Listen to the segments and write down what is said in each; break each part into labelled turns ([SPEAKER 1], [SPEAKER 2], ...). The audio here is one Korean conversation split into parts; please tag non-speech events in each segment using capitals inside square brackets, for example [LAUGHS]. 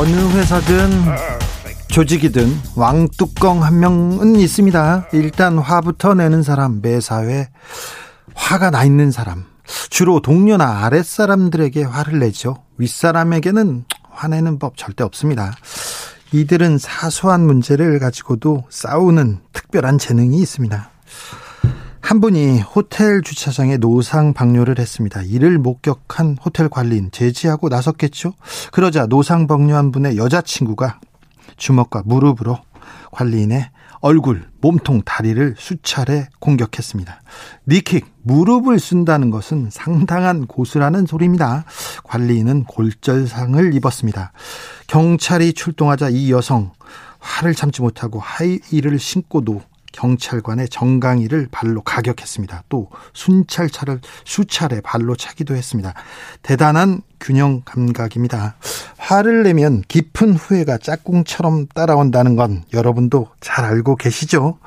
[SPEAKER 1] 어느 회사든 조직이든 왕뚜껑 한 명은 있습니다. 일단 화부터 내는 사람, 매사회 화가 나 있는 사람. 주로 동료나 아랫사람들에게 화를 내죠. 윗사람에게는 화내는 법 절대 없습니다. 이들은 사소한 문제를 가지고도 싸우는 특별한 재능이 있습니다. 한 분이 호텔 주차장에 노상 방뇨를 했습니다. 이를 목격한 호텔 관리인 제지하고 나섰겠죠. 그러자 노상 방뇨한 분의 여자친구가 주먹과 무릎으로 관리인의 얼굴, 몸통, 다리를 수차례 공격했습니다. 니킥, 무릎을 쓴다는 것은 상당한 고수라는 소리입니다. 관리인은 골절상을 입었습니다. 경찰이 출동하자 이 여성 화를 참지 못하고 하이힐을 신고도 경찰관의 정강이를 발로 가격했습니다. 또 순찰차를 수차례 발로 차기도 했습니다. 대단한 균형 감각입니다. 화를 내면 깊은 후회가 짝꿍처럼 따라온다는 건 여러분도 잘 알고 계시죠?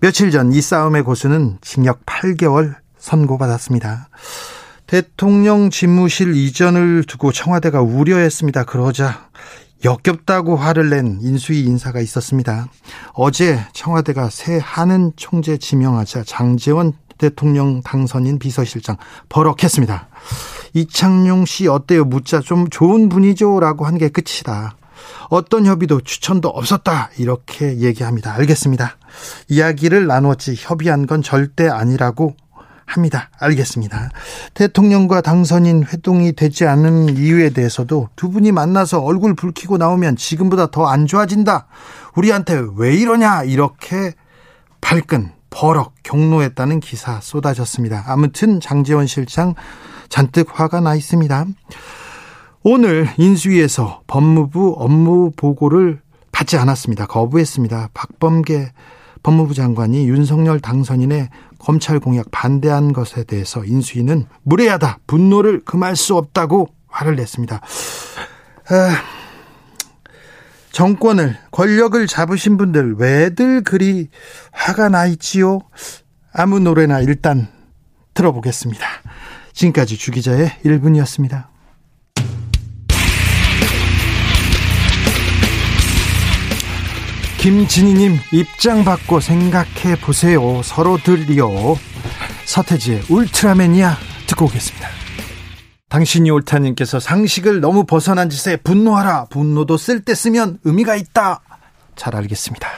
[SPEAKER 1] 며칠 전 이 싸움의 고수는 징역 8개월 선고받았습니다. 대통령 집무실 이전을 두고 청와대가 우려했습니다. 그러자 역겹다고 화를 낸 인수위 인사가 있었습니다. 어제 청와대가 새 한은 총재 지명하자 장재원 대통령 당선인 비서실장 버럭했습니다. 이창용 씨 어때요? 묻자 좀 좋은 분이죠? 라고 한 게 끝이다. 어떤 협의도 추천도 없었다. 이렇게 얘기합니다. 알겠습니다. 이야기를 나눴지 협의한 건 절대 아니라고 합니다. 알겠습니다. 대통령과 당선인 회동이 되지 않은 이유에 대해서도 두 분이 만나서 얼굴 붉히고 나오면 지금보다 더 안 좋아진다. 우리한테 왜 이러냐. 이렇게 발끈, 버럭, 경로했다는 기사 쏟아졌습니다. 아무튼 장재원 실장 잔뜩 화가 나 있습니다. 오늘 인수위에서 법무부 업무 보고를 받지 않았습니다. 거부했습니다. 박범계 법무부 장관이 윤석열 당선인의 검찰 공약 반대한 것에 대해서 인수위는 무례하다, 분노를 금할 수 없다고 화를 냈습니다. 아, 정권을, 권력을 잡으신 분들 왜들 그리 화가 나 있지요? 아무 노래나 일단 들어보겠습니다. 지금까지 주기자의 1분이었습니다. 김진희님 입장 받고 생각해 보세요. 서로들이요. 서태지의 울트라맨이야 듣고 오겠습니다. 당신이 옳다님께서 상식을 너무 벗어난 짓에 분노하라. 분노도 쓸 때 쓰면 의미가 있다. 잘 알겠습니다.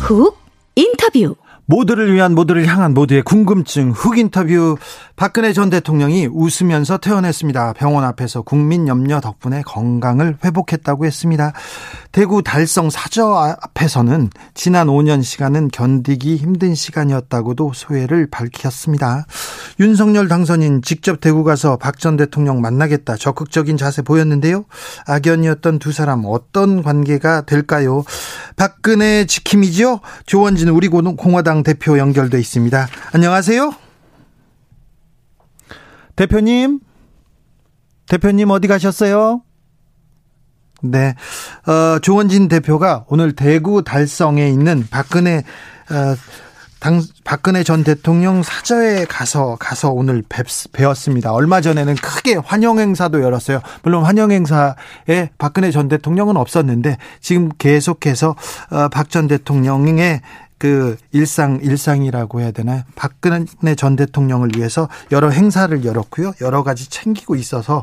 [SPEAKER 2] 훅 인터뷰
[SPEAKER 1] 모두를 위한 모두를 향한 모두의 궁금증 흑 인터뷰 박근혜 전 대통령이 웃으면서 퇴원했습니다. 병원 앞에서 국민 염려 덕분에 건강을 회복했다고 했습니다. 대구 달성 사저 앞에서는 지난 5년 시간은 견디기 힘든 시간이었다고도 소회를 밝혔습니다. 윤석열 당선인 직접 대구 가서 박 전 대통령 만나겠다 적극적인 자세 보였는데요. 악연이었던 두 사람 어떤 관계가 될까요? 박근혜 지킴이죠. 조원진 우리 공화당 대표 연결돼 있습니다. 안녕하세요. 대표님, 대표님 어디 가셨어요? 네, 어, 조원진 대표가 오늘 대구 달성에 있는 박근혜 어, 당, 박근혜 전 대통령 사저에 가서 가서 오늘 뵙, 배웠습니다. 얼마 전에는 크게 환영 행사도 열었어요. 물론 환영 행사에 박근혜 전 대통령은 없었는데 지금 계속해서 어, 박전 대통령의 그 일상 일상이라고 해야 되나요? 박근혜 전 대통령을 위해서 여러 행사를 열었고요. 여러 가지 챙기고 있어서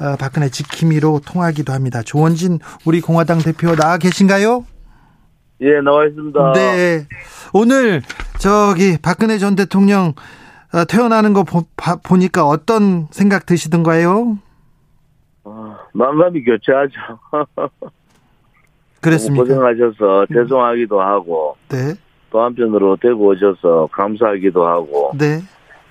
[SPEAKER 1] 어, 박근혜 지킴이로 통하기도 합니다. 조원진 우리 공화당 대표 나와 계신가요?
[SPEAKER 3] 예, 나와 있습니다.
[SPEAKER 1] 네. 오늘 저기 박근혜 전 대통령 어, 태어나는 거 보, 니까 어떤 생각 드시던가요?
[SPEAKER 3] 어, 마음이 교체하죠. [LAUGHS]
[SPEAKER 1] 그랬습니까?
[SPEAKER 3] 고생하셔서 죄송하기도 하고
[SPEAKER 1] 네.
[SPEAKER 3] 또 한편으로 대구 오셔서 감사하기도 하고
[SPEAKER 1] 네.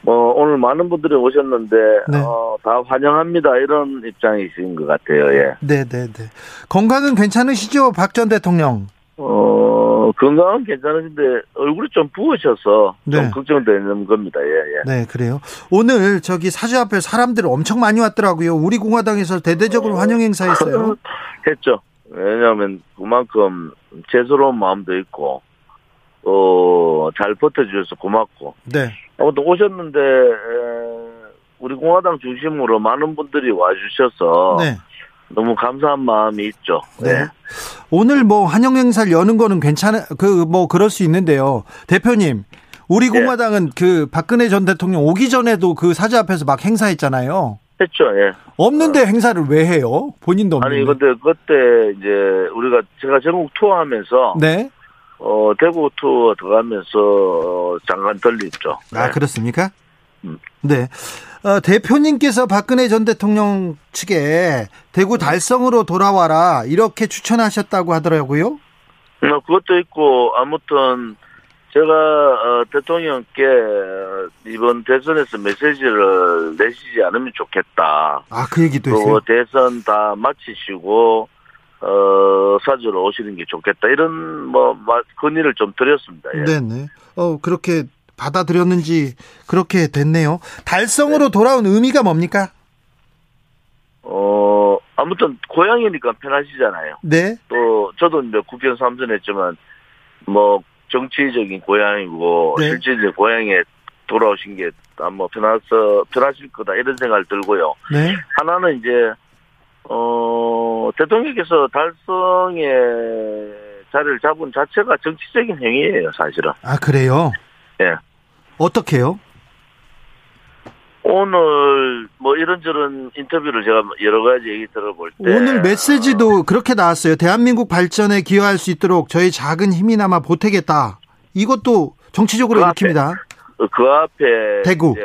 [SPEAKER 3] 뭐 오늘 많은 분들이 오셨는데
[SPEAKER 1] 네.
[SPEAKER 3] 어, 다 환영합니다 이런 입장이신 것 같아요. 예.
[SPEAKER 1] 네, 네, 네. 건강은 괜찮으시죠? 박 전 대통령.
[SPEAKER 3] 어 건강은 괜찮으신데 얼굴이 좀 부으셔서
[SPEAKER 1] 네.
[SPEAKER 3] 좀 걱정되는 겁니다. 예, 예.
[SPEAKER 1] 네, 그래요. 오늘 저기 사주 앞에 사람들 엄청 많이 왔더라고요. 우리 공화당에서 대대적으로 환영 행사했어요. [LAUGHS]
[SPEAKER 3] 했죠. 왜냐하면 그만큼 죄스러운 마음도 있고 또잘 버텨주셔서 고맙고
[SPEAKER 1] 네.
[SPEAKER 3] 아무튼 오셨는데 에, 우리 공화당 중심으로 많은 분들이 와주셔서
[SPEAKER 1] 네.
[SPEAKER 3] 너무 감사한 마음이 있죠.
[SPEAKER 1] 네. 오늘 뭐 환영 행사를 여는 거는 괜찮아 그 뭐 그럴 수 있는데요. 대표님, 우리
[SPEAKER 3] 네.
[SPEAKER 1] 공화당은 그 박근혜 전 대통령 오기 전에도 그 사주 앞에서 막 행사했잖아요.
[SPEAKER 3] 했죠. 예.
[SPEAKER 1] 없는데 행사를 왜 해요? 본인도 없는데.
[SPEAKER 3] 아니 근데 그때 이제 우리가 제가 전국 투어하면서
[SPEAKER 1] 네.
[SPEAKER 3] 어 대구 투어 들어가면서 어, 잠깐 들렸죠.
[SPEAKER 1] 아,
[SPEAKER 3] 네.
[SPEAKER 1] 그렇습니까?
[SPEAKER 3] 음.
[SPEAKER 1] 네. 어, 대표님께서 박근혜 전 대통령 측에 대구 달성으로 돌아와라 이렇게 추천하셨다고 하더라고요.
[SPEAKER 3] 어, 그것도 있고 아무튼 제가 어, 대통령께 이번 대선에서 메시지를 내시지 않으면 좋겠다.
[SPEAKER 1] 아, 그 얘기도 했어요.
[SPEAKER 3] 대선 다 마치시고 어 사주로 오시는 게 좋겠다. 이런 뭐 마- 건의를 좀 드렸습니다. 예.
[SPEAKER 1] 네, 네. 어, 그렇게 받아들였는지 그렇게 됐네요. 달성으로 돌아온 의미가 뭡니까?
[SPEAKER 3] 어 아무튼 고향이니까 편하시잖아요.
[SPEAKER 1] 네.
[SPEAKER 3] 또 저도 이제 국회의원 삼선했지만 뭐 정치적인 고향이고
[SPEAKER 1] 네.
[SPEAKER 3] 실질적인 고향에 돌아오신 게 아마 편해서 편하실 거다 이런 생각을 들고요.
[SPEAKER 1] 네.
[SPEAKER 3] 하나는 이제 어 대통령께서 달성에 자리를 잡은 자체가 정치적인 행위예요, 사실은.
[SPEAKER 1] 아, 그래요?
[SPEAKER 3] 예.
[SPEAKER 1] 어떻게요?
[SPEAKER 3] 오늘 뭐 이런저런 인터뷰를 제가 여러 가지 얘기 들어볼 때
[SPEAKER 1] 오늘 메시지도 그렇게 나왔어요. 대한민국 발전에 기여할 수 있도록 저희 작은 힘이나마 보태겠다. 이것도 정치적으로
[SPEAKER 3] 그 앞에
[SPEAKER 1] 읽힙니다.
[SPEAKER 3] 어, 그 앞에
[SPEAKER 1] 대구.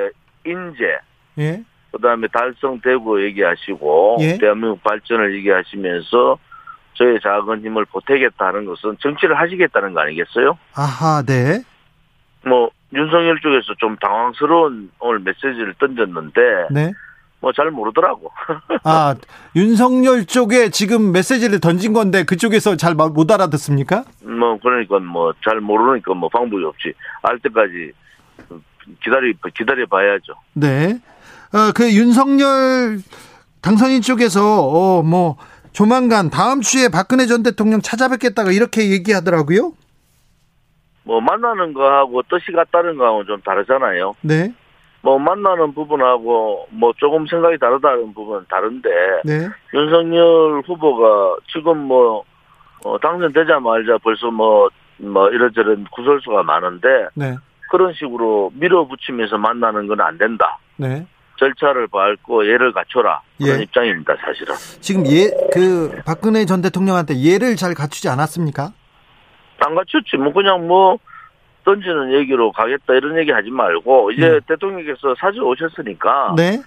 [SPEAKER 3] 인재
[SPEAKER 1] 예.
[SPEAKER 3] 그다음에 달성 대구 얘기하시고
[SPEAKER 1] 예.
[SPEAKER 3] 대한민국 발전을 얘기하시면서 저의 작은 힘을 보태겠다는 것은 정치를 하시겠다는 거 아니겠어요?
[SPEAKER 1] 아하, 네.
[SPEAKER 3] 뭐 윤석열 쪽에서 좀 당황스러운 오늘 메시지를 던졌는데
[SPEAKER 1] 네.
[SPEAKER 3] 뭐 잘 모르더라고. [LAUGHS]
[SPEAKER 1] 아, 윤석열 쪽에 지금 메시지를 던진 건데 그쪽에서 잘 못 알아듣습니까?
[SPEAKER 3] 뭐 그러니까 뭐 잘 모르니까 뭐 방법이 없지. 알 때까지 기다리 기다려 봐야죠.
[SPEAKER 1] 네. 어, 그 윤석열 당선인 쪽에서 어, 뭐 조만간 다음 주에 박근혜 전 대통령 찾아뵙겠다가 이렇게 얘기하더라고요.
[SPEAKER 3] 뭐 만나는 거하고 뜻이 같다는 거하고는 좀 다르잖아요.
[SPEAKER 1] 네.
[SPEAKER 3] 뭐 만나는 부분하고 뭐 조금 생각이 다르다는 부분은 다른데
[SPEAKER 1] 네.
[SPEAKER 3] 윤석열 후보가 지금 뭐 어, 당선되자마자 벌써 뭐, 뭐 이런저런 구설수가 많은데
[SPEAKER 1] 네.
[SPEAKER 3] 그런 식으로 밀어붙이면서 만나는 건 안 된다.
[SPEAKER 1] 네.
[SPEAKER 3] 절차를 밟고 예를 갖춰라. 그런
[SPEAKER 1] 예.
[SPEAKER 3] 입장입니다, 사실은.
[SPEAKER 1] 지금 예, 그 박근혜 전 대통령한테 예를 잘 갖추지 않았습니까?
[SPEAKER 3] 안 갖췄지. 뭐 그냥 뭐 던지는 얘기로 가겠다 이런 얘기 하지 말고 이제
[SPEAKER 1] 네.
[SPEAKER 3] 대통령께서 사주 오셨으니까
[SPEAKER 1] 네.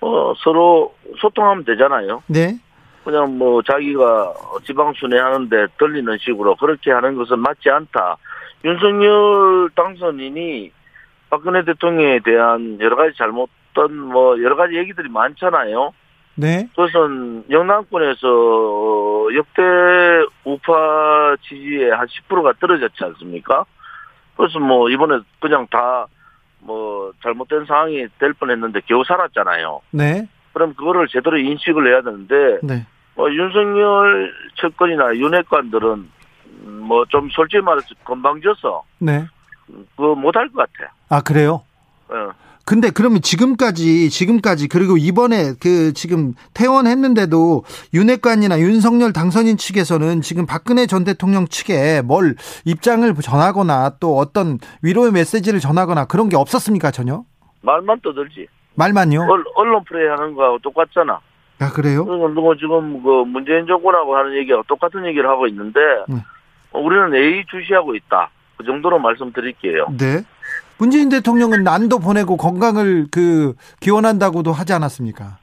[SPEAKER 3] 어, 서로 소통하면 되잖아요.
[SPEAKER 1] 네.
[SPEAKER 3] 그냥 뭐 자기가 지방 순회 하는데 들리는 식으로 그렇게 하는 것은 맞지 않다. 윤석열 당선인이 박근혜 대통령에 대한 여러 가지 잘못 된뭐 여러 가지 얘기들이 많잖아요.
[SPEAKER 1] 네.
[SPEAKER 3] 그것은 영남권에서 어, 역대 우파 지지에 한 10%가 떨어졌지 않습니까? 그래서 뭐 이번에 그냥 다 뭐 잘못된 상황이 될 뻔했는데 겨우 살았잖아요.
[SPEAKER 1] 네.
[SPEAKER 3] 그럼 그거를 제대로 인식을 해야 되는데
[SPEAKER 1] 네.
[SPEAKER 3] 뭐 윤석열 측근이나 윤핵관들은 뭐 좀 솔직히 말해서 건방져서
[SPEAKER 1] 네.
[SPEAKER 3] 그거 못할 것 같아.
[SPEAKER 1] 아, 그래요?
[SPEAKER 3] 어.
[SPEAKER 1] 근데 그러면 지금까지 지금까지 그리고 이번에 그 지금 퇴원했는데도 윤핵관이나 윤석열 당선인 측에서는 지금 박근혜 전 대통령 측에 뭘 입장을 전하거나 또 어떤 위로의 메시지를 전하거나 그런 게 없었습니까 전혀
[SPEAKER 3] 말만 떠들지.
[SPEAKER 1] 말만요?
[SPEAKER 3] 언- 언론 플레이 하는 거하고 똑같잖아.
[SPEAKER 1] 아 그래요?
[SPEAKER 3] 그러니까 누구 지금 그 문재인 정권하고 하는 얘기하고 똑같은 얘기를 하고 있는데
[SPEAKER 1] 네.
[SPEAKER 3] 어, 우리는 A 주시하고 있다. 그 정도로 말씀드릴게요.
[SPEAKER 1] 네. 문재인 대통령은 난도 보내고 건강을 그 기원한다고도 하지 않았습니까?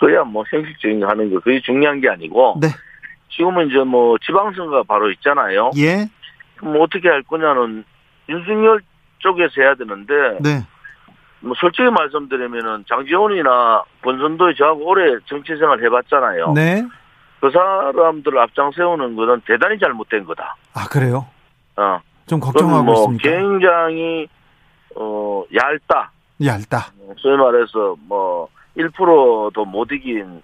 [SPEAKER 3] 그야 뭐 형식적인 거 하는 거 그게 중요한 게 아니고
[SPEAKER 1] 네.
[SPEAKER 3] 지금은 이제 뭐 지방선거가 바로 있잖아요.
[SPEAKER 1] 예.
[SPEAKER 3] 뭐 어떻게 할 거냐는 윤석열 쪽에서 해야 되는데
[SPEAKER 1] 네.
[SPEAKER 3] 뭐 솔직히 말씀드리면은 장지원이나 권선도에 저하고 오래 정치 생활 해봤잖아요.
[SPEAKER 1] 네.
[SPEAKER 3] 그 사람들을 앞장 세우는 거는 대단히 잘못된 거다.
[SPEAKER 1] 아, 그래요?
[SPEAKER 3] 어.
[SPEAKER 1] 좀 걱정하고
[SPEAKER 3] 뭐
[SPEAKER 1] 있습니까?
[SPEAKER 3] 굉장히 어 얇다.
[SPEAKER 1] 얇다.
[SPEAKER 3] 소위 말해서 뭐 1%도 못 이긴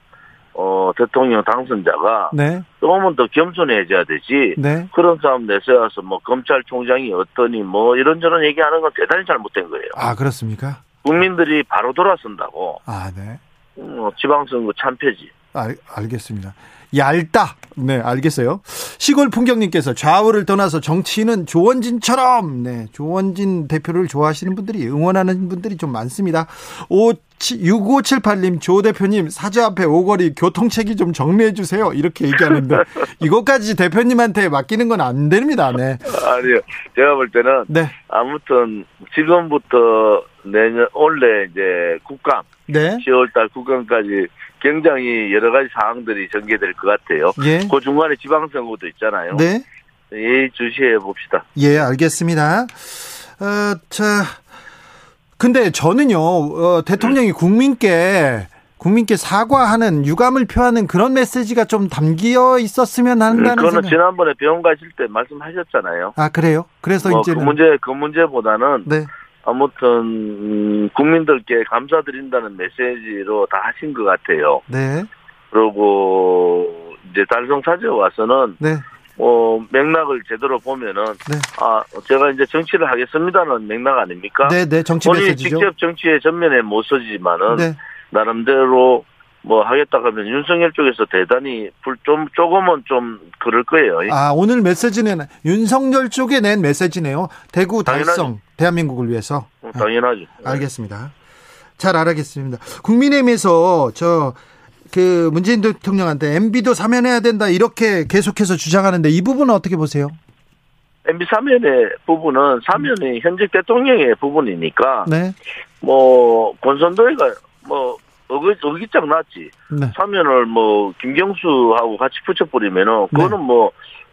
[SPEAKER 3] 어 대통령 당선자가
[SPEAKER 1] 네.
[SPEAKER 3] 조금은 더 겸손해져야 되지.
[SPEAKER 1] 네.
[SPEAKER 3] 그런 사람 내세워서 뭐 검찰총장이 어떠니 뭐 이런저런 얘기하는 건 대단히 잘못된 거예요.
[SPEAKER 1] 아, 그렇습니까?
[SPEAKER 3] 국민들이 바로 돌아선다고.
[SPEAKER 1] 아, 네.
[SPEAKER 3] 뭐 지방선거 참패지.
[SPEAKER 1] 알, 알겠습니다. 얇다. 네, 알겠어요. 시골 풍경님께서 좌우를 떠나서 정치인은 조원진처럼, 네, 조원진 대표를 좋아하시는 분들이, 응원하는 분들이 좀 많습니다. 5, 6578님, 조 대표님, 사저 앞에 오거리 교통체계 좀 정리해주세요. 이렇게 얘기하는데, [LAUGHS] 이것까지 대표님한테 맡기는 건 안 됩니다. 네.
[SPEAKER 3] 아니요. 제가 볼 때는
[SPEAKER 1] 네.
[SPEAKER 3] 아무튼 지금부터 내년 원래 이제 국감
[SPEAKER 1] 네.
[SPEAKER 3] 10월달 국감까지 굉장히 여러 가지 사항들이 전개될 것 같아요.
[SPEAKER 1] 예.
[SPEAKER 3] 그 중간에 지방선거도 있잖아요.
[SPEAKER 1] 네.
[SPEAKER 3] 예의주시해 봅시다.
[SPEAKER 1] 예, 알겠습니다. 어, 자, 근데 저는요, 어, 대통령이 국민께, 국민께 사과하는 유감을 표하는 그런 메시지가 좀 담겨 있었으면 한다는
[SPEAKER 3] 그거는
[SPEAKER 1] 생각.
[SPEAKER 3] 지난번에 병원 가실 때 말씀하셨잖아요.
[SPEAKER 1] 아, 그래요? 그래서
[SPEAKER 3] 뭐그
[SPEAKER 1] 이제는.
[SPEAKER 3] 문제 그 문제보다는
[SPEAKER 1] 네.
[SPEAKER 3] 아무튼 음, 국민들께 감사드린다는 메시지로 다 하신 것 같아요.
[SPEAKER 1] 네.
[SPEAKER 3] 그리고 이제 달성 사저에 와서는
[SPEAKER 1] 네.
[SPEAKER 3] 뭐 맥락을 제대로 보면은
[SPEAKER 1] 네.
[SPEAKER 3] 아 제가 이제 정치를 하겠습니다는 맥락 아닙니까?
[SPEAKER 1] 네, 네. 정치
[SPEAKER 3] 본인이
[SPEAKER 1] 메시지죠.
[SPEAKER 3] 직접 정치에 전면에 못 서지만은
[SPEAKER 1] 네.
[SPEAKER 3] 나름대로 뭐 하겠다 하면 윤석열 쪽에서 대단히 불좀 조금은 좀 그럴 거예요.
[SPEAKER 1] 아, 오늘 메시지는 윤석열 쪽에 낸 메시지네요. 대구
[SPEAKER 3] 당연하죠.
[SPEAKER 1] 달성, 대한민국을 위해서.
[SPEAKER 3] 어, 당연하죠.
[SPEAKER 1] 알겠습니다. 잘 알아겠습니다. 국민의힘에서 저 그 문재인 대통령한테 MB도 사면해야 된다 이렇게 계속해서 주장하는데 이 부분은 어떻게 보세요?
[SPEAKER 3] MB 사면의 부분은 사면이 현직 대통령의 부분이니까
[SPEAKER 1] 네,
[SPEAKER 3] 뭐 권선도회가 뭐 어기 어기짝 났지.
[SPEAKER 1] 네,
[SPEAKER 3] 사면을 뭐 김경수하고 같이 붙여버리면은 그거는 뭐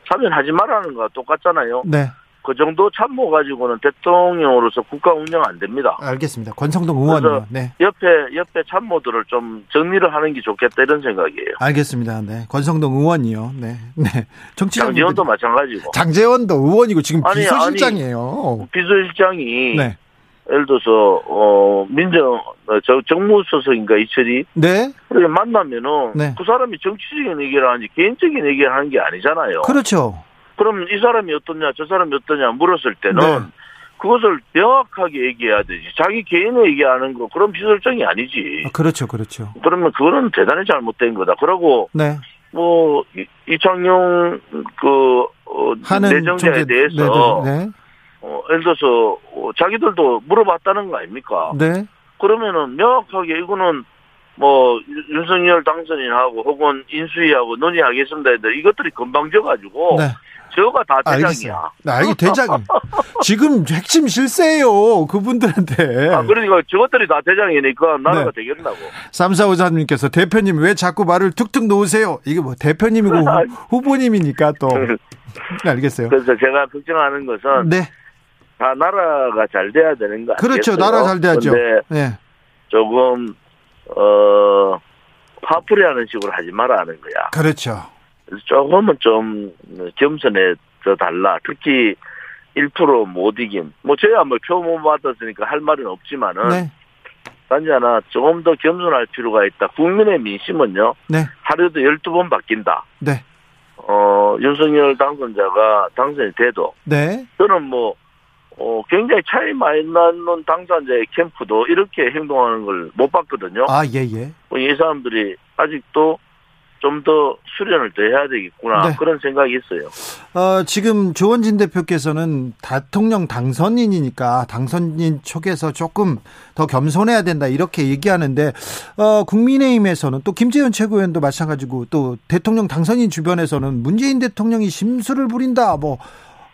[SPEAKER 3] 사면하지 말라는 거와 똑같잖아요.
[SPEAKER 1] 네,
[SPEAKER 3] 그 정도 참모 가지고는 대통령으로서 국가 운영 안 됩니다.
[SPEAKER 1] 알겠습니다. 권성동 의원이요. 네,
[SPEAKER 3] 옆에 옆에 참모들을 좀 정리를 하는 게 좋겠다 이런 생각이에요.
[SPEAKER 1] 알겠습니다. 네, 권성동 의원이요. 네, 네. 정치자
[SPEAKER 3] 장지원도 마찬가지고
[SPEAKER 1] 장재원도 의원이고 지금
[SPEAKER 3] 아니,
[SPEAKER 1] 비서실장이에요.
[SPEAKER 3] 비서실장이
[SPEAKER 1] 네,
[SPEAKER 3] 예를 들어서 어 민정 어, 저 정무수석인가 이철이
[SPEAKER 1] 네,
[SPEAKER 3] 그렇게 만나면은
[SPEAKER 1] 네.
[SPEAKER 3] 그 사람이 정치적인 얘기를 하는지 개인적인 얘기를 하는 게 아니잖아요.
[SPEAKER 1] 그렇죠.
[SPEAKER 3] 그럼 이 사람이 어떠냐 저 사람이 어떠냐 물었을 때는
[SPEAKER 1] 네.
[SPEAKER 3] 그것을 명확하게 얘기해야 되지. 자기 개인의 얘기하는 거 그런 비설정이 아니지.
[SPEAKER 1] 아, 그렇죠, 그렇죠.
[SPEAKER 3] 그러면 그거는 대단히 잘못된 거다. 그러고
[SPEAKER 1] 네,
[SPEAKER 3] 뭐 이- 이창용 그 어, 내정자에
[SPEAKER 1] 총재-
[SPEAKER 3] 대해서
[SPEAKER 1] 네, 네,
[SPEAKER 3] 어, 예를 들어서 어, 자기들도 물어봤다는 거 아닙니까?
[SPEAKER 1] 네,
[SPEAKER 3] 그러면은 명확하게 이거는 뭐 윤- 윤석열 당선인하고 혹은 인수위하고 논의하겠습니다. 이것들이 건방져가지고
[SPEAKER 1] 네.
[SPEAKER 3] 저가 다 대장이야.
[SPEAKER 1] 네, 알겠 대장. [LAUGHS] 지금 핵심 실세예요. 그분들한테.
[SPEAKER 3] 아, 그러니까 저것들이 다 대장이니까 나라가
[SPEAKER 1] 네.
[SPEAKER 3] 되겠나고.
[SPEAKER 1] 삼사오사님께서 대표님 왜 자꾸 말을 툭툭 놓으세요? 이게 뭐 대표님이고 [LAUGHS] 후, 후보님이니까 또 네, 알겠어요.
[SPEAKER 3] 그래서 제가 걱정하는 것은
[SPEAKER 1] 네,
[SPEAKER 3] 다 나라가 잘 돼야 되는 거
[SPEAKER 1] 그렇죠.
[SPEAKER 3] 아니겠어요?
[SPEAKER 1] 나라 잘 돼야죠.
[SPEAKER 3] 근데
[SPEAKER 1] 네,
[SPEAKER 3] 조금 어 화풀이하는 식으로 하지 말아 하는 거야.
[SPEAKER 1] 그렇죠.
[SPEAKER 3] 조금은 좀 겸손해져 달라. 특히 1%못 이긴. 뭐 저야 뭐 표 못 받았으니까 할 말은 없지만은
[SPEAKER 1] 네,
[SPEAKER 3] 단지 하나 조금 더 겸손할 필요가 있다. 국민의 민심은요.
[SPEAKER 1] 네,
[SPEAKER 3] 하루에도 12번 바뀐다.
[SPEAKER 1] 네,
[SPEAKER 3] 어, 윤석열 당선자가 당선이 돼도
[SPEAKER 1] 네,
[SPEAKER 3] 저는 뭐 어, 굉장히 차이 많이 나는 당선자의 캠프도 이렇게 행동하는 걸 못 봤거든요.
[SPEAKER 1] 아, 예, 예.
[SPEAKER 3] 뭐이 사람들이 아직도 좀 더 수련을 더 해야 되겠구나
[SPEAKER 1] 네.
[SPEAKER 3] 그런 생각이 있어요.
[SPEAKER 1] 어, 지금 조원진 대표께서는 대통령 당선인이니까 당선인 쪽에서 조금 더 겸손해야 된다 이렇게 얘기하는데 어, 국민의힘에서는 또 김재현 최고위원도 마찬가지고 또 대통령 당선인 주변에서는 문재인 대통령이 심술을 부린다 뭐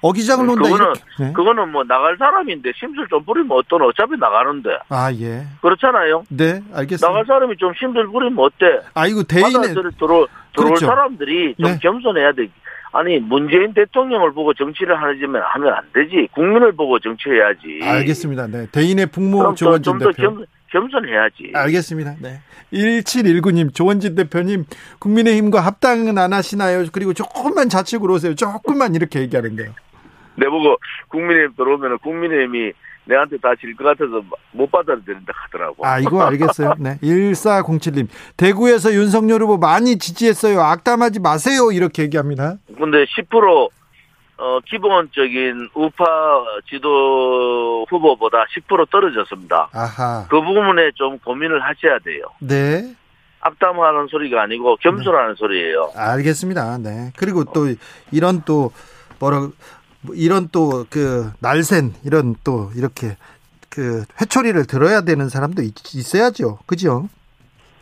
[SPEAKER 1] 어기장을 논다
[SPEAKER 3] 그거는
[SPEAKER 1] 네.
[SPEAKER 3] 그거는 뭐 나갈 사람인데 심술 좀 부리면 어떤 어차피 나가는데
[SPEAKER 1] 아 예.
[SPEAKER 3] 그렇잖아요.
[SPEAKER 1] 네, 알겠습니다.
[SPEAKER 3] 나갈 사람이 좀 심술 부리면 어때?
[SPEAKER 1] 아이고 대인의
[SPEAKER 3] 들어 들어올
[SPEAKER 1] 그렇죠.
[SPEAKER 3] 사람들이 좀
[SPEAKER 1] 네.
[SPEAKER 3] 겸손해야 돼. 아니 문재인 대통령을 보고 정치를 하지면 하면 안 되지. 국민을 보고 정치해야지.
[SPEAKER 1] 알겠습니다. 네. 대인의
[SPEAKER 3] 그럼
[SPEAKER 1] 조원진
[SPEAKER 3] 좀더
[SPEAKER 1] 대표.
[SPEAKER 3] 겸손해야지.
[SPEAKER 1] 알겠습니다. 네. 1719님, 조원진 대표님, 국민의힘과 합당은 안 하시나요? 그리고 조금만 좌측으로 오세요. 조금만 이렇게 얘기하는 거예요.
[SPEAKER 3] 내보고 국민의힘 들어오면 국민의힘이 내한테 다 질 것 같아서 못 받아들인다 하더라고.
[SPEAKER 1] 아, 이거 알겠어요. 네. 1407님, 대구에서 윤석열 후보 많이 지지했어요. 악담하지 마세요. 이렇게 얘기합니다.
[SPEAKER 3] 근데 10% 어, 기본적인 우파 지도 후보보다 10% 떨어졌습니다.
[SPEAKER 1] 아하.
[SPEAKER 3] 그 부분에 좀 고민을 하셔야 돼요.
[SPEAKER 1] 네.
[SPEAKER 3] 악담하는 소리가 아니고 겸손하는 소리예요.
[SPEAKER 1] 알겠습니다. 네. 그리고 또 이런 또 뭐라 뭐 이런 또 그 날쌘 이런 또 이렇게 그 회초리를 들어야 되는 사람도 있, 있어야죠. 그죠?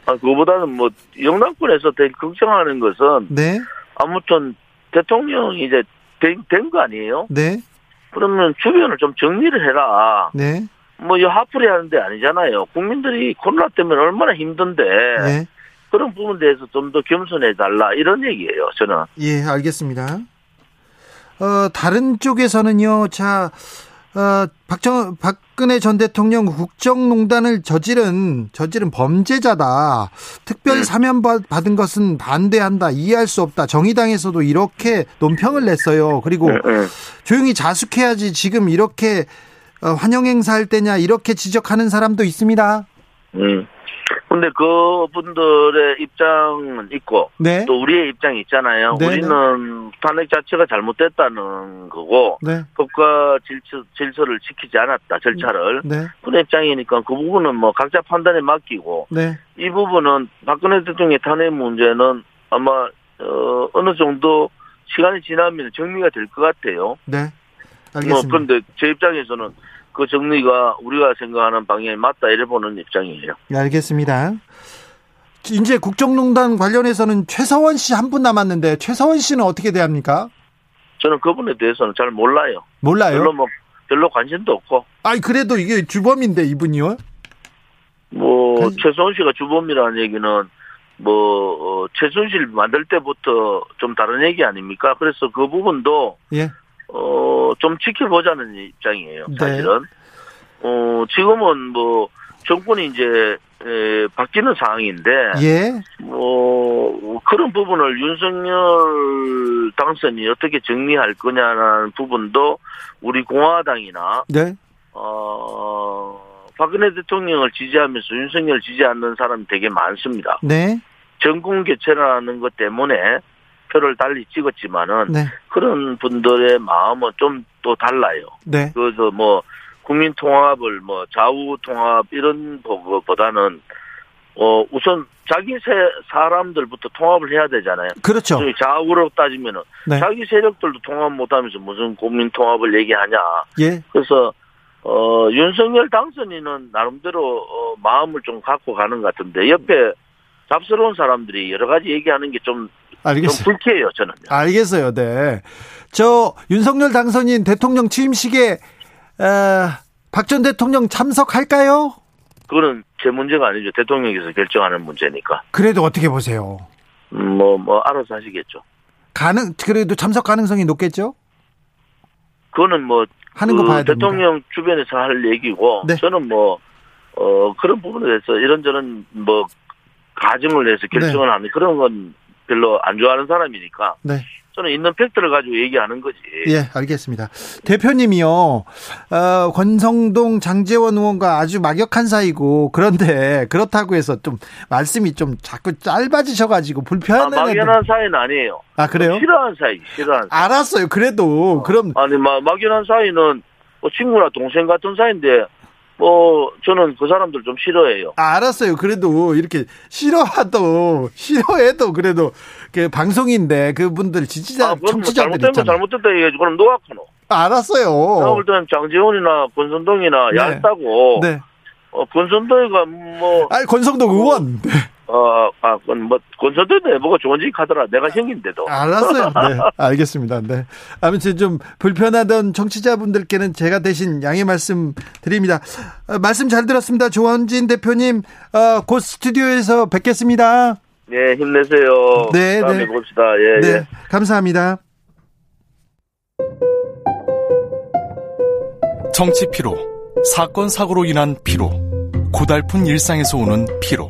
[SPEAKER 3] 아, 그거보다는 뭐 영남권에서 되게 걱정하는 것은
[SPEAKER 1] 네.
[SPEAKER 3] 아무튼 대통령이 이제 된 거 아니에요?
[SPEAKER 1] 네.
[SPEAKER 3] 그러면 주변을 좀 정리를 해라.
[SPEAKER 1] 네.
[SPEAKER 3] 뭐, 이 하풀이 하는 데 아니잖아요. 국민들이 코로나 때문에 얼마나 힘든데,
[SPEAKER 1] 네.
[SPEAKER 3] 그런 부분에 대해서 좀 더 겸손해 달라, 이런 얘기예요, 저는.
[SPEAKER 1] 예, 알겠습니다. 어, 다른 쪽에서는요, 자, 어, 박정, 박근혜 전 대통령 국정농단을 저지른, 저지른 범죄자다. 특별
[SPEAKER 3] 네.
[SPEAKER 1] 사면 받- 받은 것은 반대한다. 이해할 수 없다. 정의당에서도 이렇게 논평을 냈어요. 그리고
[SPEAKER 3] 예, 예.
[SPEAKER 1] 조용히 자숙해야지 지금 이렇게 어, 환영 행사 할 때냐 이렇게 지적하는 사람도 있습니다.
[SPEAKER 3] 음. 근데 그 분들의 입장은 있고,
[SPEAKER 1] 네.
[SPEAKER 3] 또 우리의 입장이 있잖아요.
[SPEAKER 1] 네,
[SPEAKER 3] 우리는 탄핵 자체가 잘못됐다는 거고,
[SPEAKER 1] 네.
[SPEAKER 3] 법과 질서, 질서를 지키지 않았다, 절차를.
[SPEAKER 1] 네.
[SPEAKER 3] 그런 입장이니까 그 부분은 뭐 각자 판단에 맡기고,
[SPEAKER 1] 네.
[SPEAKER 3] 이 부분은 박근혜 대통령의 탄핵 문제는 아마 어, 어느 정도 시간이 지나면 정리가 될 것 같아요.
[SPEAKER 1] 네.
[SPEAKER 3] 뭐
[SPEAKER 1] 알겠습니다.
[SPEAKER 3] 그런데 제 입장에서는 그 정리가 우리가 생각하는 방향이 맞다 이래 보는 입장이에요.
[SPEAKER 1] 네, 알겠습니다. 이제 국정농단 관련해서는 최서원 씨 한 분 남았는데 최서원 씨는 어떻게 대합니까?
[SPEAKER 3] 저는 그분에 대해서는 잘 몰라요.
[SPEAKER 1] 몰라요.
[SPEAKER 3] 별로 뭐 별로 관심도 없고
[SPEAKER 1] 아니 그래도 이게 주범인데 이분이요.
[SPEAKER 3] 뭐
[SPEAKER 1] 관-
[SPEAKER 3] 최소원 씨가 주범이라는 얘기는 뭐 어, 최순실 만들 때부터 좀 다른 얘기 아닙니까? 그래서 그 부분도
[SPEAKER 1] 예.
[SPEAKER 3] 어, 좀 지켜보자는 입장이에요,
[SPEAKER 1] 네.
[SPEAKER 3] 사실은. 어, 지금은 뭐, 정권이 이제, 에, 바뀌는 상황인데,
[SPEAKER 1] 예.
[SPEAKER 3] 뭐, 그런 부분을 윤석열 당선이 어떻게 정리할 거냐라는 부분도 우리 공화당이나,
[SPEAKER 1] 네.
[SPEAKER 3] 어, 박근혜 대통령을 지지하면서 윤석열 지지 않는 사람이 되게 많습니다.
[SPEAKER 1] 네.
[SPEAKER 3] 정권 교체라는 것 때문에 표를 달리 찍었지만은,
[SPEAKER 1] 네.
[SPEAKER 3] 그런 분들의 마음은 좀 또 달라요.
[SPEAKER 1] 네.
[SPEAKER 3] 그래서 뭐 국민 통합을 뭐 좌우 통합 이런 보다는 어 우선 자기 세 사람들부터 통합을 해야 되잖아요.
[SPEAKER 1] 그렇죠.
[SPEAKER 3] 좌우로 따지면은
[SPEAKER 1] 네.
[SPEAKER 3] 자기 세력들도 통합 못하면서 무슨 국민 통합을 얘기하냐.
[SPEAKER 1] 예.
[SPEAKER 3] 그래서 어 윤석열 당선인은 나름대로 어, 마음을 좀 갖고 가는 것 같은데 옆에 잡스러운 사람들이 여러 가지 얘기하는 게 좀 좀. 불쾌해요 저는.
[SPEAKER 1] 알겠어요. 네. 저 윤석열 당선인 대통령 취임식에 박 전 대통령 참석할까요?
[SPEAKER 3] 그거는 제 문제가 아니죠. 대통령께서 결정하는 문제니까.
[SPEAKER 1] 그래도 어떻게 보세요?
[SPEAKER 3] 뭐, 뭐, 알아서 하시겠죠.
[SPEAKER 1] 가능 그래도 참석 가능성이 높겠죠?
[SPEAKER 3] 그거는 뭐,
[SPEAKER 1] 하는
[SPEAKER 3] 거그
[SPEAKER 1] 봐야 됩니다.
[SPEAKER 3] 대통령 주변에서 할 얘기고,
[SPEAKER 1] 네.
[SPEAKER 3] 저는 뭐, 어, 그런 부분에 대해서 이런저런 뭐, 가정을 내서 결정을 하는 그런 건 별로 안 좋아하는 사람이니까,
[SPEAKER 1] 네.
[SPEAKER 3] 저는 있는 팩트를 가지고 얘기하는 거지.
[SPEAKER 1] 예, 알겠습니다. 대표님이요, 어, 권성동 장재원 의원과 아주 막역한 사이고, 그런데, [LAUGHS] 그렇다고 해서 좀, 말씀이 좀 자꾸 짧아지셔가지고,
[SPEAKER 3] 아,
[SPEAKER 1] 불편한.
[SPEAKER 3] 막연한 사이는 아니에요.
[SPEAKER 1] 아, 그래요?
[SPEAKER 3] 싫어하는 사이, 싫어하는 사이.
[SPEAKER 1] 알았어요. 그래도, 그럼,
[SPEAKER 3] 아니, 막, 막연한 사이는 뭐 친구나 동생 같은 사이인데, 뭐, 저는 그 사람들 좀 싫어해요.
[SPEAKER 1] 아, 알았어요. 그래도, 이렇게, 싫어하도, 싫어해도, 그래도, 그, 방송인데, 그분들 지지자,
[SPEAKER 3] 아, 뭐
[SPEAKER 1] 청취자들
[SPEAKER 3] 잘못된 건
[SPEAKER 1] 있잖아요.
[SPEAKER 3] 잘못됐다 얘기하지. 그럼 하노?
[SPEAKER 1] 아, 알았어요.
[SPEAKER 3] 내가 볼 때는 장재원이나 권선동이나
[SPEAKER 1] 네.
[SPEAKER 3] 얇다고.
[SPEAKER 1] 네.
[SPEAKER 3] 어, 권선동이가 뭐,
[SPEAKER 1] 아, 권성동 의원. 네.
[SPEAKER 3] 어, 아, 그건 뭐, 권선동이 내보고 좋은 짓 하더라. 내가 형인데도.
[SPEAKER 1] 알았어요. [LAUGHS] 네, 알겠습니다. 네. 아무튼 좀 불편하던 청취자분들께는 제가 대신 양해 말씀 드립니다. 어, 말씀 잘 들었습니다. 조원진 대표님, 어, 곧 스튜디오에서 뵙겠습니다.
[SPEAKER 3] 네, 힘내세요.
[SPEAKER 1] 네,
[SPEAKER 3] 다음에
[SPEAKER 1] 네.
[SPEAKER 3] 봅시다. 예,
[SPEAKER 1] 네,
[SPEAKER 3] 예.
[SPEAKER 1] 감사합니다.
[SPEAKER 4] 정치 피로, 사건 사고로 인한 피로, 고달픈 일상에서 오는 피로.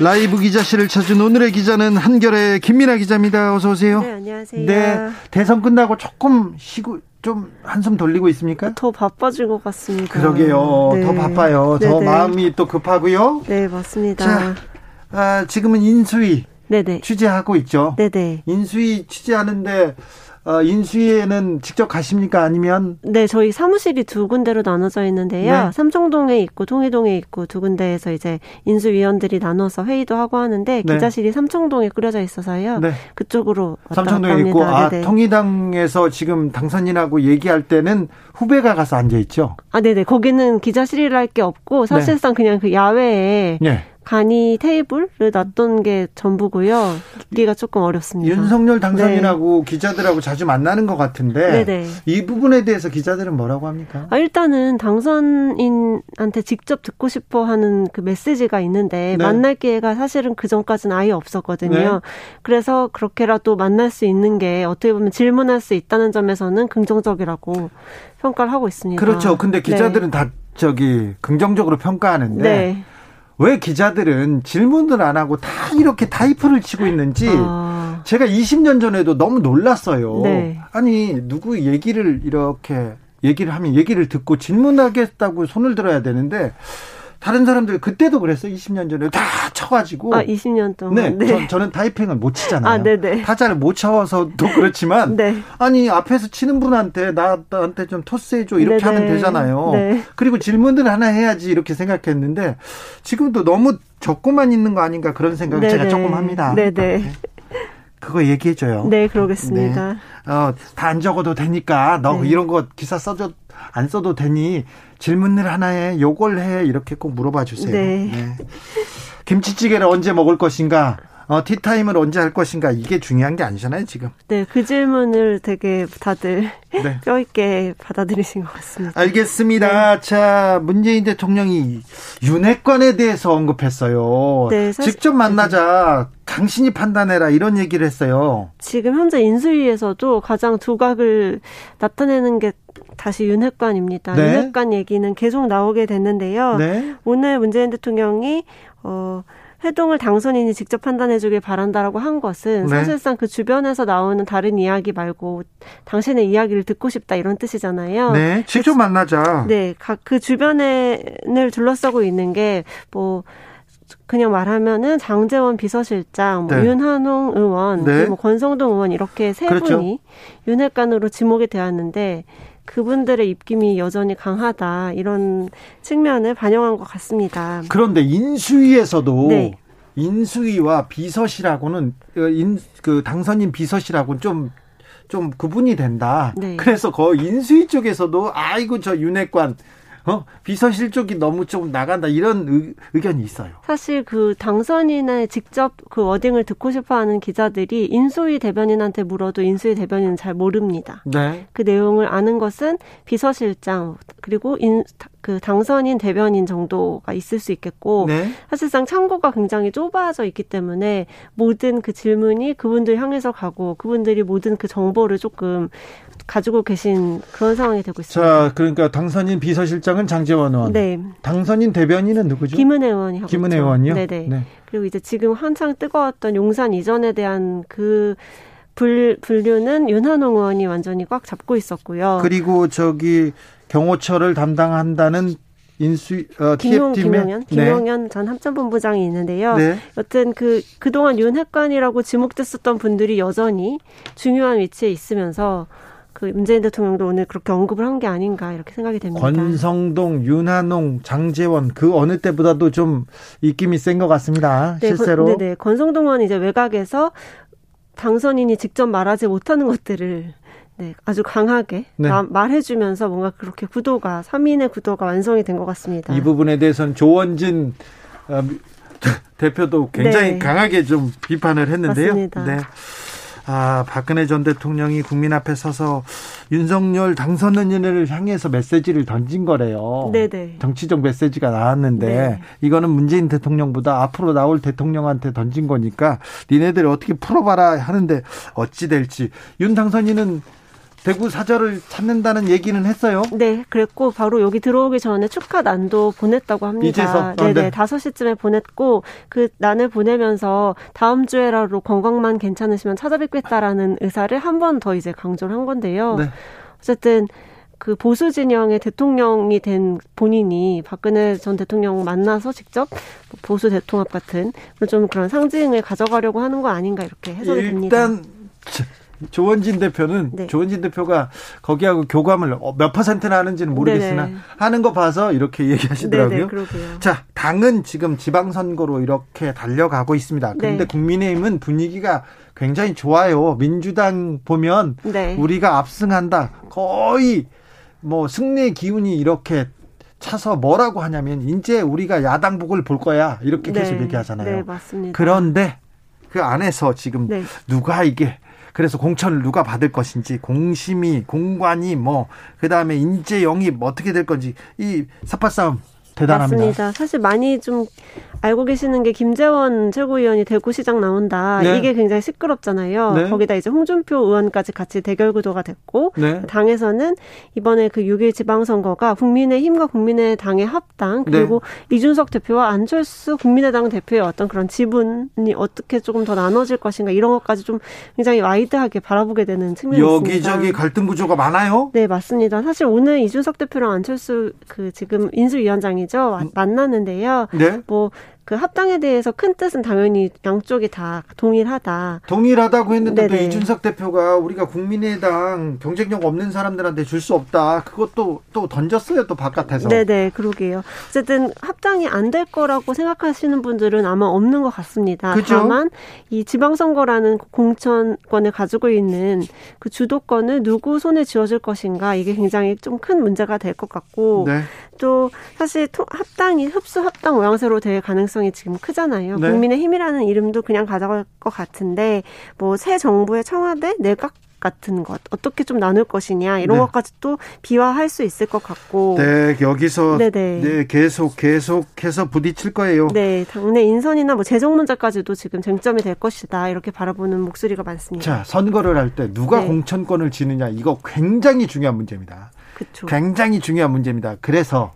[SPEAKER 1] 라이브 기자실을 찾은 오늘의 기자는 한결의 김민아 기자입니다. 어서 오세요.
[SPEAKER 5] 네, 안녕하세요.
[SPEAKER 1] 네, 대선 끝나고 조금 쉬고 좀 한숨 돌리고 있습니까?
[SPEAKER 5] 더 바빠진 것 같습니다.
[SPEAKER 1] 그러게요.
[SPEAKER 5] 네.
[SPEAKER 1] 더 바빠요. 더
[SPEAKER 5] 네네.
[SPEAKER 1] 마음이 또 급하고요.
[SPEAKER 5] 네, 맞습니다.
[SPEAKER 1] 자, 아, 지금은 인수위
[SPEAKER 5] 네네.
[SPEAKER 1] 취재하고 있죠.
[SPEAKER 5] 네네.
[SPEAKER 1] 인수위 취재하는데 어, 인수위에는 직접 가십니까? 아니면
[SPEAKER 5] 네, 저희 사무실이 두 군데로 나눠져 있는데요.
[SPEAKER 1] 네.
[SPEAKER 5] 삼청동에 있고 통일동에 있고 두 군데에서 이제 인수위원들이 나눠서 회의도 하고 하는데
[SPEAKER 1] 네.
[SPEAKER 5] 기자실이 삼청동에 꾸려져 있어서요.
[SPEAKER 1] 네.
[SPEAKER 5] 그쪽으로
[SPEAKER 1] 삼청동에. 있고 아
[SPEAKER 5] 네네.
[SPEAKER 1] 통일당에서 지금 당선인하고 얘기할 때는 후배가 가서 앉아 있죠.
[SPEAKER 5] 아, 네네. 거기는 기자실이랄 게 없고 사실상 그냥 그 야외에
[SPEAKER 1] 네.
[SPEAKER 5] 간이 테이블을 놨던 게 전부고요. 듣기가 조금 어렵습니다.
[SPEAKER 1] 윤석열 당선인하고 기자들하고 자주 만나는 것 같은데
[SPEAKER 5] 네네.
[SPEAKER 1] 이 부분에 대해서 기자들은 뭐라고 합니까?
[SPEAKER 5] 아, 일단은 당선인한테 직접 듣고 싶어 하는 그 메시지가 있는데
[SPEAKER 1] 네.
[SPEAKER 5] 만날 기회가 사실은 그 전까지는 아예 없었거든요.
[SPEAKER 1] 네.
[SPEAKER 5] 그래서 그렇게라도 만날 수 있는 게 어떻게 보면 질문할 수 있다는 점에서는 긍정적이라고 평가를 하고 있습니다.
[SPEAKER 1] 그렇죠. 근데 기자들은 다 저기 긍정적으로 평가하는데
[SPEAKER 5] 네. 네.
[SPEAKER 1] 왜 기자들은 질문을 안 하고 다 이렇게 타이프를 치고 있는지
[SPEAKER 5] 아,
[SPEAKER 1] 제가 20년 전에도 너무 놀랐어요.
[SPEAKER 5] 네.
[SPEAKER 1] 아니 누구 얘기를 이렇게 얘기를 하면 얘기를 듣고 질문하겠다고 손을 들어야 되는데 다른 사람들 그때도 그랬어요. 20년 전에 다 쳐가지고.
[SPEAKER 5] 아 20년 동안.
[SPEAKER 1] 네,
[SPEAKER 5] 네.
[SPEAKER 1] 저, 저는 타이핑을 못 치잖아요.
[SPEAKER 5] 아, 네네.
[SPEAKER 1] 타자를 못 쳐서도 [LAUGHS] 그렇지만
[SPEAKER 5] 네.
[SPEAKER 1] 아니 앞에서 치는 분한테 나, 나한테 좀 토스해줘 이렇게
[SPEAKER 5] 네네.
[SPEAKER 1] 하면 되잖아요.
[SPEAKER 5] 네.
[SPEAKER 1] 그리고 질문을 하나 해야지 이렇게 생각했는데 지금도 너무 적고만 있는 거 아닌가 그런 생각을 제가
[SPEAKER 5] 네네.
[SPEAKER 1] 조금 합니다.
[SPEAKER 5] 네네.
[SPEAKER 1] 그거 얘기해 줘요.
[SPEAKER 5] 네, 그러겠습니다.
[SPEAKER 1] 네. 어, 다 안 적어도 되니까 너
[SPEAKER 5] 네.
[SPEAKER 1] 이런 거 기사 써줘 안 써도 되니 질문을 하나 해 요걸 해 이렇게 꼭 물어봐 주세요.
[SPEAKER 5] 네.
[SPEAKER 1] 김치찌개를 언제 먹을 것인가? 어, 티타임을 언제 할 것인가? 이게 중요한 게 아니잖아요, 지금.
[SPEAKER 5] 네, 그 질문을 되게 다들 [LAUGHS]
[SPEAKER 1] 네.
[SPEAKER 5] 뼈있게 받아들이신 것 같습니다.
[SPEAKER 1] 알겠습니다. 자, 문재인 대통령이 윤핵관에 대해서 언급했어요.
[SPEAKER 5] 네, 사실-
[SPEAKER 1] 직접 만나자. 당신이 판단해라. 이런 얘기를 했어요.
[SPEAKER 5] 지금 현재 인수위에서도 가장 두각을 나타내는 게 다시 윤핵관입니다.
[SPEAKER 1] 네.
[SPEAKER 5] 윤핵관 얘기는 계속 나오게 됐는데요.
[SPEAKER 1] 네.
[SPEAKER 5] 오늘 문재인 대통령이 어 회동을 당선인이 직접 판단해 주길 바란다라고 한 것은
[SPEAKER 1] 네.
[SPEAKER 5] 사실상 그 주변에서 나오는 다른 이야기 말고 당신의 이야기를 듣고 싶다 이런 뜻이잖아요.
[SPEAKER 1] 네. 직접 만나자.
[SPEAKER 5] 네, 각 그 주변을 둘러싸고 있는 게뭐 그냥 말하면은 장재원 비서실장, 뭐
[SPEAKER 1] 네.
[SPEAKER 5] 윤한홍 의원,
[SPEAKER 1] 네.
[SPEAKER 5] 뭐 권성동 의원 이렇게 세
[SPEAKER 1] 그렇죠.
[SPEAKER 5] 분이 윤핵관으로 지목이 되었는데 그분들의 입김이 여전히 강하다 이런 측면을 반영한 것 같습니다.
[SPEAKER 1] 그런데 인수위에서도
[SPEAKER 5] 네.
[SPEAKER 1] 인수위와 비서실하고는 어, 인, 그 당선인 비서실하고는 좀, 좀 구분이 된다.
[SPEAKER 5] 네.
[SPEAKER 1] 그래서 거 인수위 쪽에서도 아이고 저 윤핵관 어 비서실 쪽이 너무 좀 나간다 이런 의, 의견이 있어요.
[SPEAKER 5] 사실 그 당선인의 직접 그 워딩을 듣고 싶어하는 기자들이 인수위 대변인한테 물어도 인수위 대변인은 잘 모릅니다.
[SPEAKER 1] 네.
[SPEAKER 5] 그 내용을 아는 것은 비서실장 그리고 인, 그 당선인 대변인 정도가 있을 수 있겠고
[SPEAKER 1] 네.
[SPEAKER 5] 사실상 창구가 굉장히 좁아져 있기 때문에 모든 그 질문이 그분들 향해서 가고 그분들이 모든 그 정보를 조금 가지고 계신 그런 상황이 되고 있습니다.
[SPEAKER 1] 자, 그러니까 당선인 비서실장은 장재원 의원.
[SPEAKER 5] 네.
[SPEAKER 1] 당선인 대변인은 누구죠?
[SPEAKER 5] 김은혜 의원이 하고
[SPEAKER 1] 김은혜. 의원이요?
[SPEAKER 5] 네네.
[SPEAKER 1] 네.
[SPEAKER 5] 그리고 이제 지금 한창 뜨거웠던 용산 이전에 대한 그 불, 분류는 윤한홍 의원이 완전히 꽉 잡고 있었고요.
[SPEAKER 1] 그리고 저기 경호처를 담당한다는 인수 어,
[SPEAKER 5] 김용, 김용현, 김용현 전 합참본부장이 있는데요.
[SPEAKER 1] 네.
[SPEAKER 5] 여튼 그 그동안 윤핵관이라고 지목됐었던 분들이 여전히 중요한 위치에 있으면서 그 문재인 대통령도 오늘 그렇게 언급을 한 게 아닌가 이렇게 생각이 됩니다.
[SPEAKER 1] 권성동, 윤한홍, 장재원 그 어느 때보다도 좀 입김이 센 것 같습니다.
[SPEAKER 5] 네,
[SPEAKER 1] 실제로.
[SPEAKER 5] 건, 네네. 권성동 의원 이제 외곽에서 당선인이 직접 말하지 못하는 것들을 네, 아주 강하게
[SPEAKER 1] 네.
[SPEAKER 5] 나- 말해주면서 뭔가 그렇게 구도가 3인의 구도가 완성이 된 것 같습니다.
[SPEAKER 1] 이 부분에 대해서는 조원진 어, [LAUGHS] 대표도 굉장히
[SPEAKER 5] 네.
[SPEAKER 1] 강하게 좀 비판을 했는데요.
[SPEAKER 5] 맞습니다.
[SPEAKER 1] 네. 아, 박근혜 전 대통령이 국민 앞에 서서 윤석열 당선인을 향해서 메시지를 던진 거래요.
[SPEAKER 5] 네네.
[SPEAKER 1] 정치적 메시지가 나왔는데
[SPEAKER 5] 네.
[SPEAKER 1] 이거는 문재인 대통령보다 앞으로 나올 대통령한테 던진 거니까 니네들 어떻게 풀어봐라 하는데 어찌 될지 윤 당선인은 대구 사절을 찾는다는 얘기는 했어요.
[SPEAKER 5] 네, 그랬고 바로 여기 들어오기 전에 축하 난도 보냈다고 합니다.
[SPEAKER 1] 이제서? 아,
[SPEAKER 5] 네네,
[SPEAKER 1] 네.
[SPEAKER 5] 다섯 시쯤에 보냈고 그 난을 보내면서 다음 주에라도 건강만 괜찮으시면 찾아뵙겠다라는 의사를 한 번 더 이제 강조를 한 건데요.
[SPEAKER 1] 네.
[SPEAKER 5] 어쨌든 그 보수 진영의 대통령이 된 본인이 박근혜 전 대통령 만나서 직접 보수 대통합 같은 좀 그런 상징을 가져가려고 하는 거 아닌가 이렇게 해석이 됩니다.
[SPEAKER 1] 일단 조원진 대표는
[SPEAKER 5] 네.
[SPEAKER 1] 조원진 대표가 거기하고 교감을 어, 몇 퍼센트나 하는지는 모르겠으나
[SPEAKER 5] 네네.
[SPEAKER 1] 하는 거 봐서 이렇게 [LAUGHS] 얘기하시더라고요.
[SPEAKER 5] 네네, 그러게요.
[SPEAKER 1] 자, 당은 지금 지방선거로 이렇게 달려가고 있습니다. 근데
[SPEAKER 5] 네.
[SPEAKER 1] 국민의힘은 분위기가 굉장히 좋아요. 민주당 보면
[SPEAKER 5] 네.
[SPEAKER 1] 우리가 압승한다. 거의 뭐 승리의 기운이 이렇게 차서 뭐라고 하냐면 이제 우리가 야당복을 볼 거야. 이렇게 계속
[SPEAKER 5] 네.
[SPEAKER 1] 얘기하잖아요.
[SPEAKER 5] 네, 맞습니다.
[SPEAKER 1] 그런데 그 안에서 지금
[SPEAKER 5] 네.
[SPEAKER 1] 누가 이게 그래서 공천을 누가 받을 것인지 공심이 공관이 뭐 그다음에 인재 영입 어떻게 될 건지 이 사파 싸움 대단합니다.
[SPEAKER 5] 맞습니다. 사실 많이 좀 알고 계시는 게 김재원 최고위원이 대구시장 나온다.
[SPEAKER 1] 네.
[SPEAKER 5] 이게 굉장히 시끄럽잖아요.
[SPEAKER 1] 네.
[SPEAKER 5] 거기다 이제 홍준표 의원까지 같이 대결 구도가 됐고
[SPEAKER 1] 네.
[SPEAKER 5] 당에서는 이번에 그 6일 지방선거가 국민의힘과 국민의당의 합당
[SPEAKER 1] 네.
[SPEAKER 5] 그리고 이준석 대표와 안철수 국민의당 대표의 어떤 그런 지분이 어떻게 조금 더 나눠질 것인가 이런 것까지 좀 굉장히 wide하게 바라보게 되는 측면이 있습니다.
[SPEAKER 1] 여기저기 갈등 구조가 많아요.
[SPEAKER 5] 네, 맞습니다. 사실 오늘 이준석 대표랑 안철수 그 지금 인수위원장이 죠. 와- 만났는데요.
[SPEAKER 1] 네.
[SPEAKER 5] 뭐 그 합당에 대해서 큰 뜻은 당연히 양쪽이 다 동일하다.
[SPEAKER 1] 동일하다고 했는데 또
[SPEAKER 5] 네네.
[SPEAKER 1] 이준석 대표가 우리가 국민의당 경쟁력 없는 사람들한테 줄 수 없다. 그것도 또 던졌어요. 또 바깥에서.
[SPEAKER 5] 네네, 그러게요. 어쨌든 합당이 안 될 거라고 생각하시는 분들은 아마 없는 것 같습니다.
[SPEAKER 1] 그죠?
[SPEAKER 5] 다만 이 지방선거라는 공천권을 가지고 있는 그 주도권을 누구 손에 쥐어줄 것인가 이게 굉장히 좀 큰 문제가 될 것 같고
[SPEAKER 1] 네.
[SPEAKER 5] 또 사실 토- 합당이 흡수 합당 모양새로 될 가능성 이 지금 크잖아요.
[SPEAKER 1] 네.
[SPEAKER 5] 국민의힘이라는 이름도 그냥 가져갈 것 같은데 뭐 새 정부의 청와대 내각 같은 것 어떻게 좀 나눌 것이냐 이런
[SPEAKER 1] 네.
[SPEAKER 5] 것까지 또 비화할 수 있을 것 같고
[SPEAKER 1] 네, 여기서
[SPEAKER 5] 네네.
[SPEAKER 1] 네, 계속 계속해서 부딪힐 거예요.
[SPEAKER 5] 네, 당내 인선이나 뭐 재정 문제까지도 지금 쟁점이 될 것이다 이렇게 바라보는 목소리가 많습니다.
[SPEAKER 1] 자, 선거를 할 때 누가
[SPEAKER 5] 네.
[SPEAKER 1] 공천권을 지느냐 이거 굉장히 중요한 문제입니다.
[SPEAKER 5] 그렇죠.
[SPEAKER 1] 굉장히 중요한 문제입니다. 그래서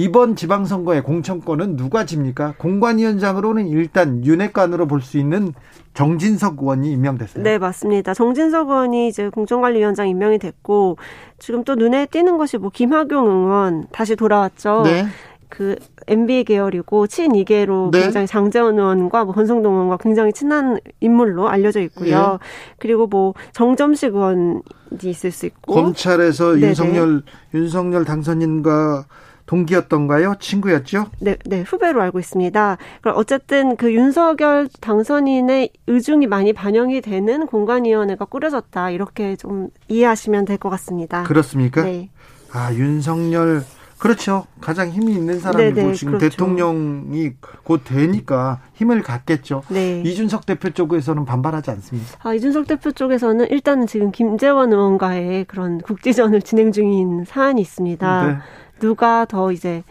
[SPEAKER 1] 이번 지방선거의 공천권은 누가 집니까? 공관위원장으로는 일단 윤핵관으로 볼 수 있는 정진석 의원이 임명됐어요.
[SPEAKER 5] 네, 맞습니다. 정진석 의원이 이제 공정관리위원장 임명이 됐고 지금 또 눈에 띄는 것이 뭐 김학용 의원 다시 돌아왔죠.
[SPEAKER 1] 네.
[SPEAKER 5] 그 MB 계열이고 친이계로
[SPEAKER 1] 네.
[SPEAKER 5] 굉장히 장재원 의원과 뭐 권성동 의원과 굉장히 친한 인물로 알려져 있고요.
[SPEAKER 1] 예.
[SPEAKER 5] 그리고 뭐 정점식 의원이 있을 수 있고
[SPEAKER 1] 검찰에서
[SPEAKER 5] 네네.
[SPEAKER 1] 윤석열 윤석열 당선인과 동기였던가요? 친구였죠?
[SPEAKER 5] 네, 네, 후배로 알고 있습니다. 그럼 어쨌든 그 윤석열 당선인의 의중이 많이 반영이 되는 공관위원회가 꾸려졌다. 이렇게 좀 이해하시면 될 것 같습니다.
[SPEAKER 1] 그렇습니까?
[SPEAKER 5] 네.
[SPEAKER 1] 아 윤석열 그렇죠. 가장 힘이 있는 사람이고
[SPEAKER 5] 네네,
[SPEAKER 1] 지금
[SPEAKER 5] 그렇죠.
[SPEAKER 1] 대통령이 곧 되니까 힘을 갖겠죠.
[SPEAKER 5] 네.
[SPEAKER 1] 이준석 대표 쪽에서는 반발하지 않습니다.
[SPEAKER 5] 아, 이준석 대표 쪽에서는 일단은 지금 김재원 의원과의 그런 국지전을 진행 중인 사안이 있습니다.
[SPEAKER 1] 네.
[SPEAKER 5] 누가 더 이제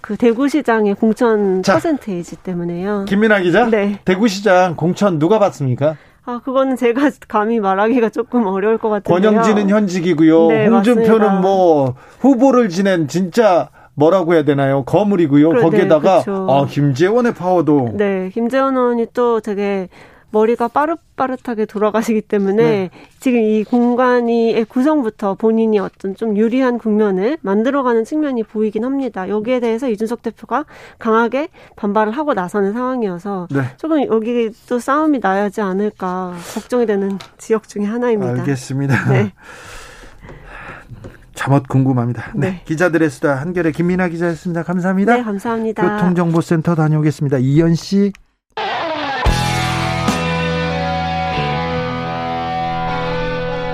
[SPEAKER 5] 그 대구시장의 공천
[SPEAKER 1] 자.
[SPEAKER 5] 퍼센테이지 때문에요.
[SPEAKER 1] 김민아 기자,
[SPEAKER 5] 네.
[SPEAKER 1] 대구시장 공천 누가 받습니까?
[SPEAKER 5] 아, 그거는 제가 [LAUGHS] 감히 말하기가 조금 어려울 것 같은데요.
[SPEAKER 1] 권영진은 현직이고요.
[SPEAKER 5] 네,
[SPEAKER 1] 홍준표는
[SPEAKER 5] 맞습니다.
[SPEAKER 1] 뭐 후보를 지낸 진짜 뭐라고 해야 되나요? 거물이고요.
[SPEAKER 5] 그래,
[SPEAKER 1] 거기에다가
[SPEAKER 5] 네, 그렇죠.
[SPEAKER 1] 아, 김재원의 파워도
[SPEAKER 5] 네, 김재원 의원이 또 되게 머리가 빠릇빠릇하게 돌아가시기 때문에
[SPEAKER 1] 네.
[SPEAKER 5] 지금 이 공간이의 구성부터 본인이 어떤 좀 유리한 국면을 만들어가는 측면이 보이긴 합니다. 여기에 대해서 이준석 대표가 강하게 반발을 하고 나서는 상황이어서
[SPEAKER 1] 네.
[SPEAKER 5] 조금 여기 또 싸움이 나야지 않을까 걱정이 되는 지역 중에 하나입니다.
[SPEAKER 1] 알겠습니다.
[SPEAKER 5] 네. [LAUGHS]
[SPEAKER 1] 잠옷 궁금합니다. 네.
[SPEAKER 5] 네.
[SPEAKER 1] 기자들의 수다 한결의 김민아 기자였습니다. 감사합니다.
[SPEAKER 5] 네, 감사합니다.
[SPEAKER 1] 교통정보센터 다녀오겠습니다. 이현 씨.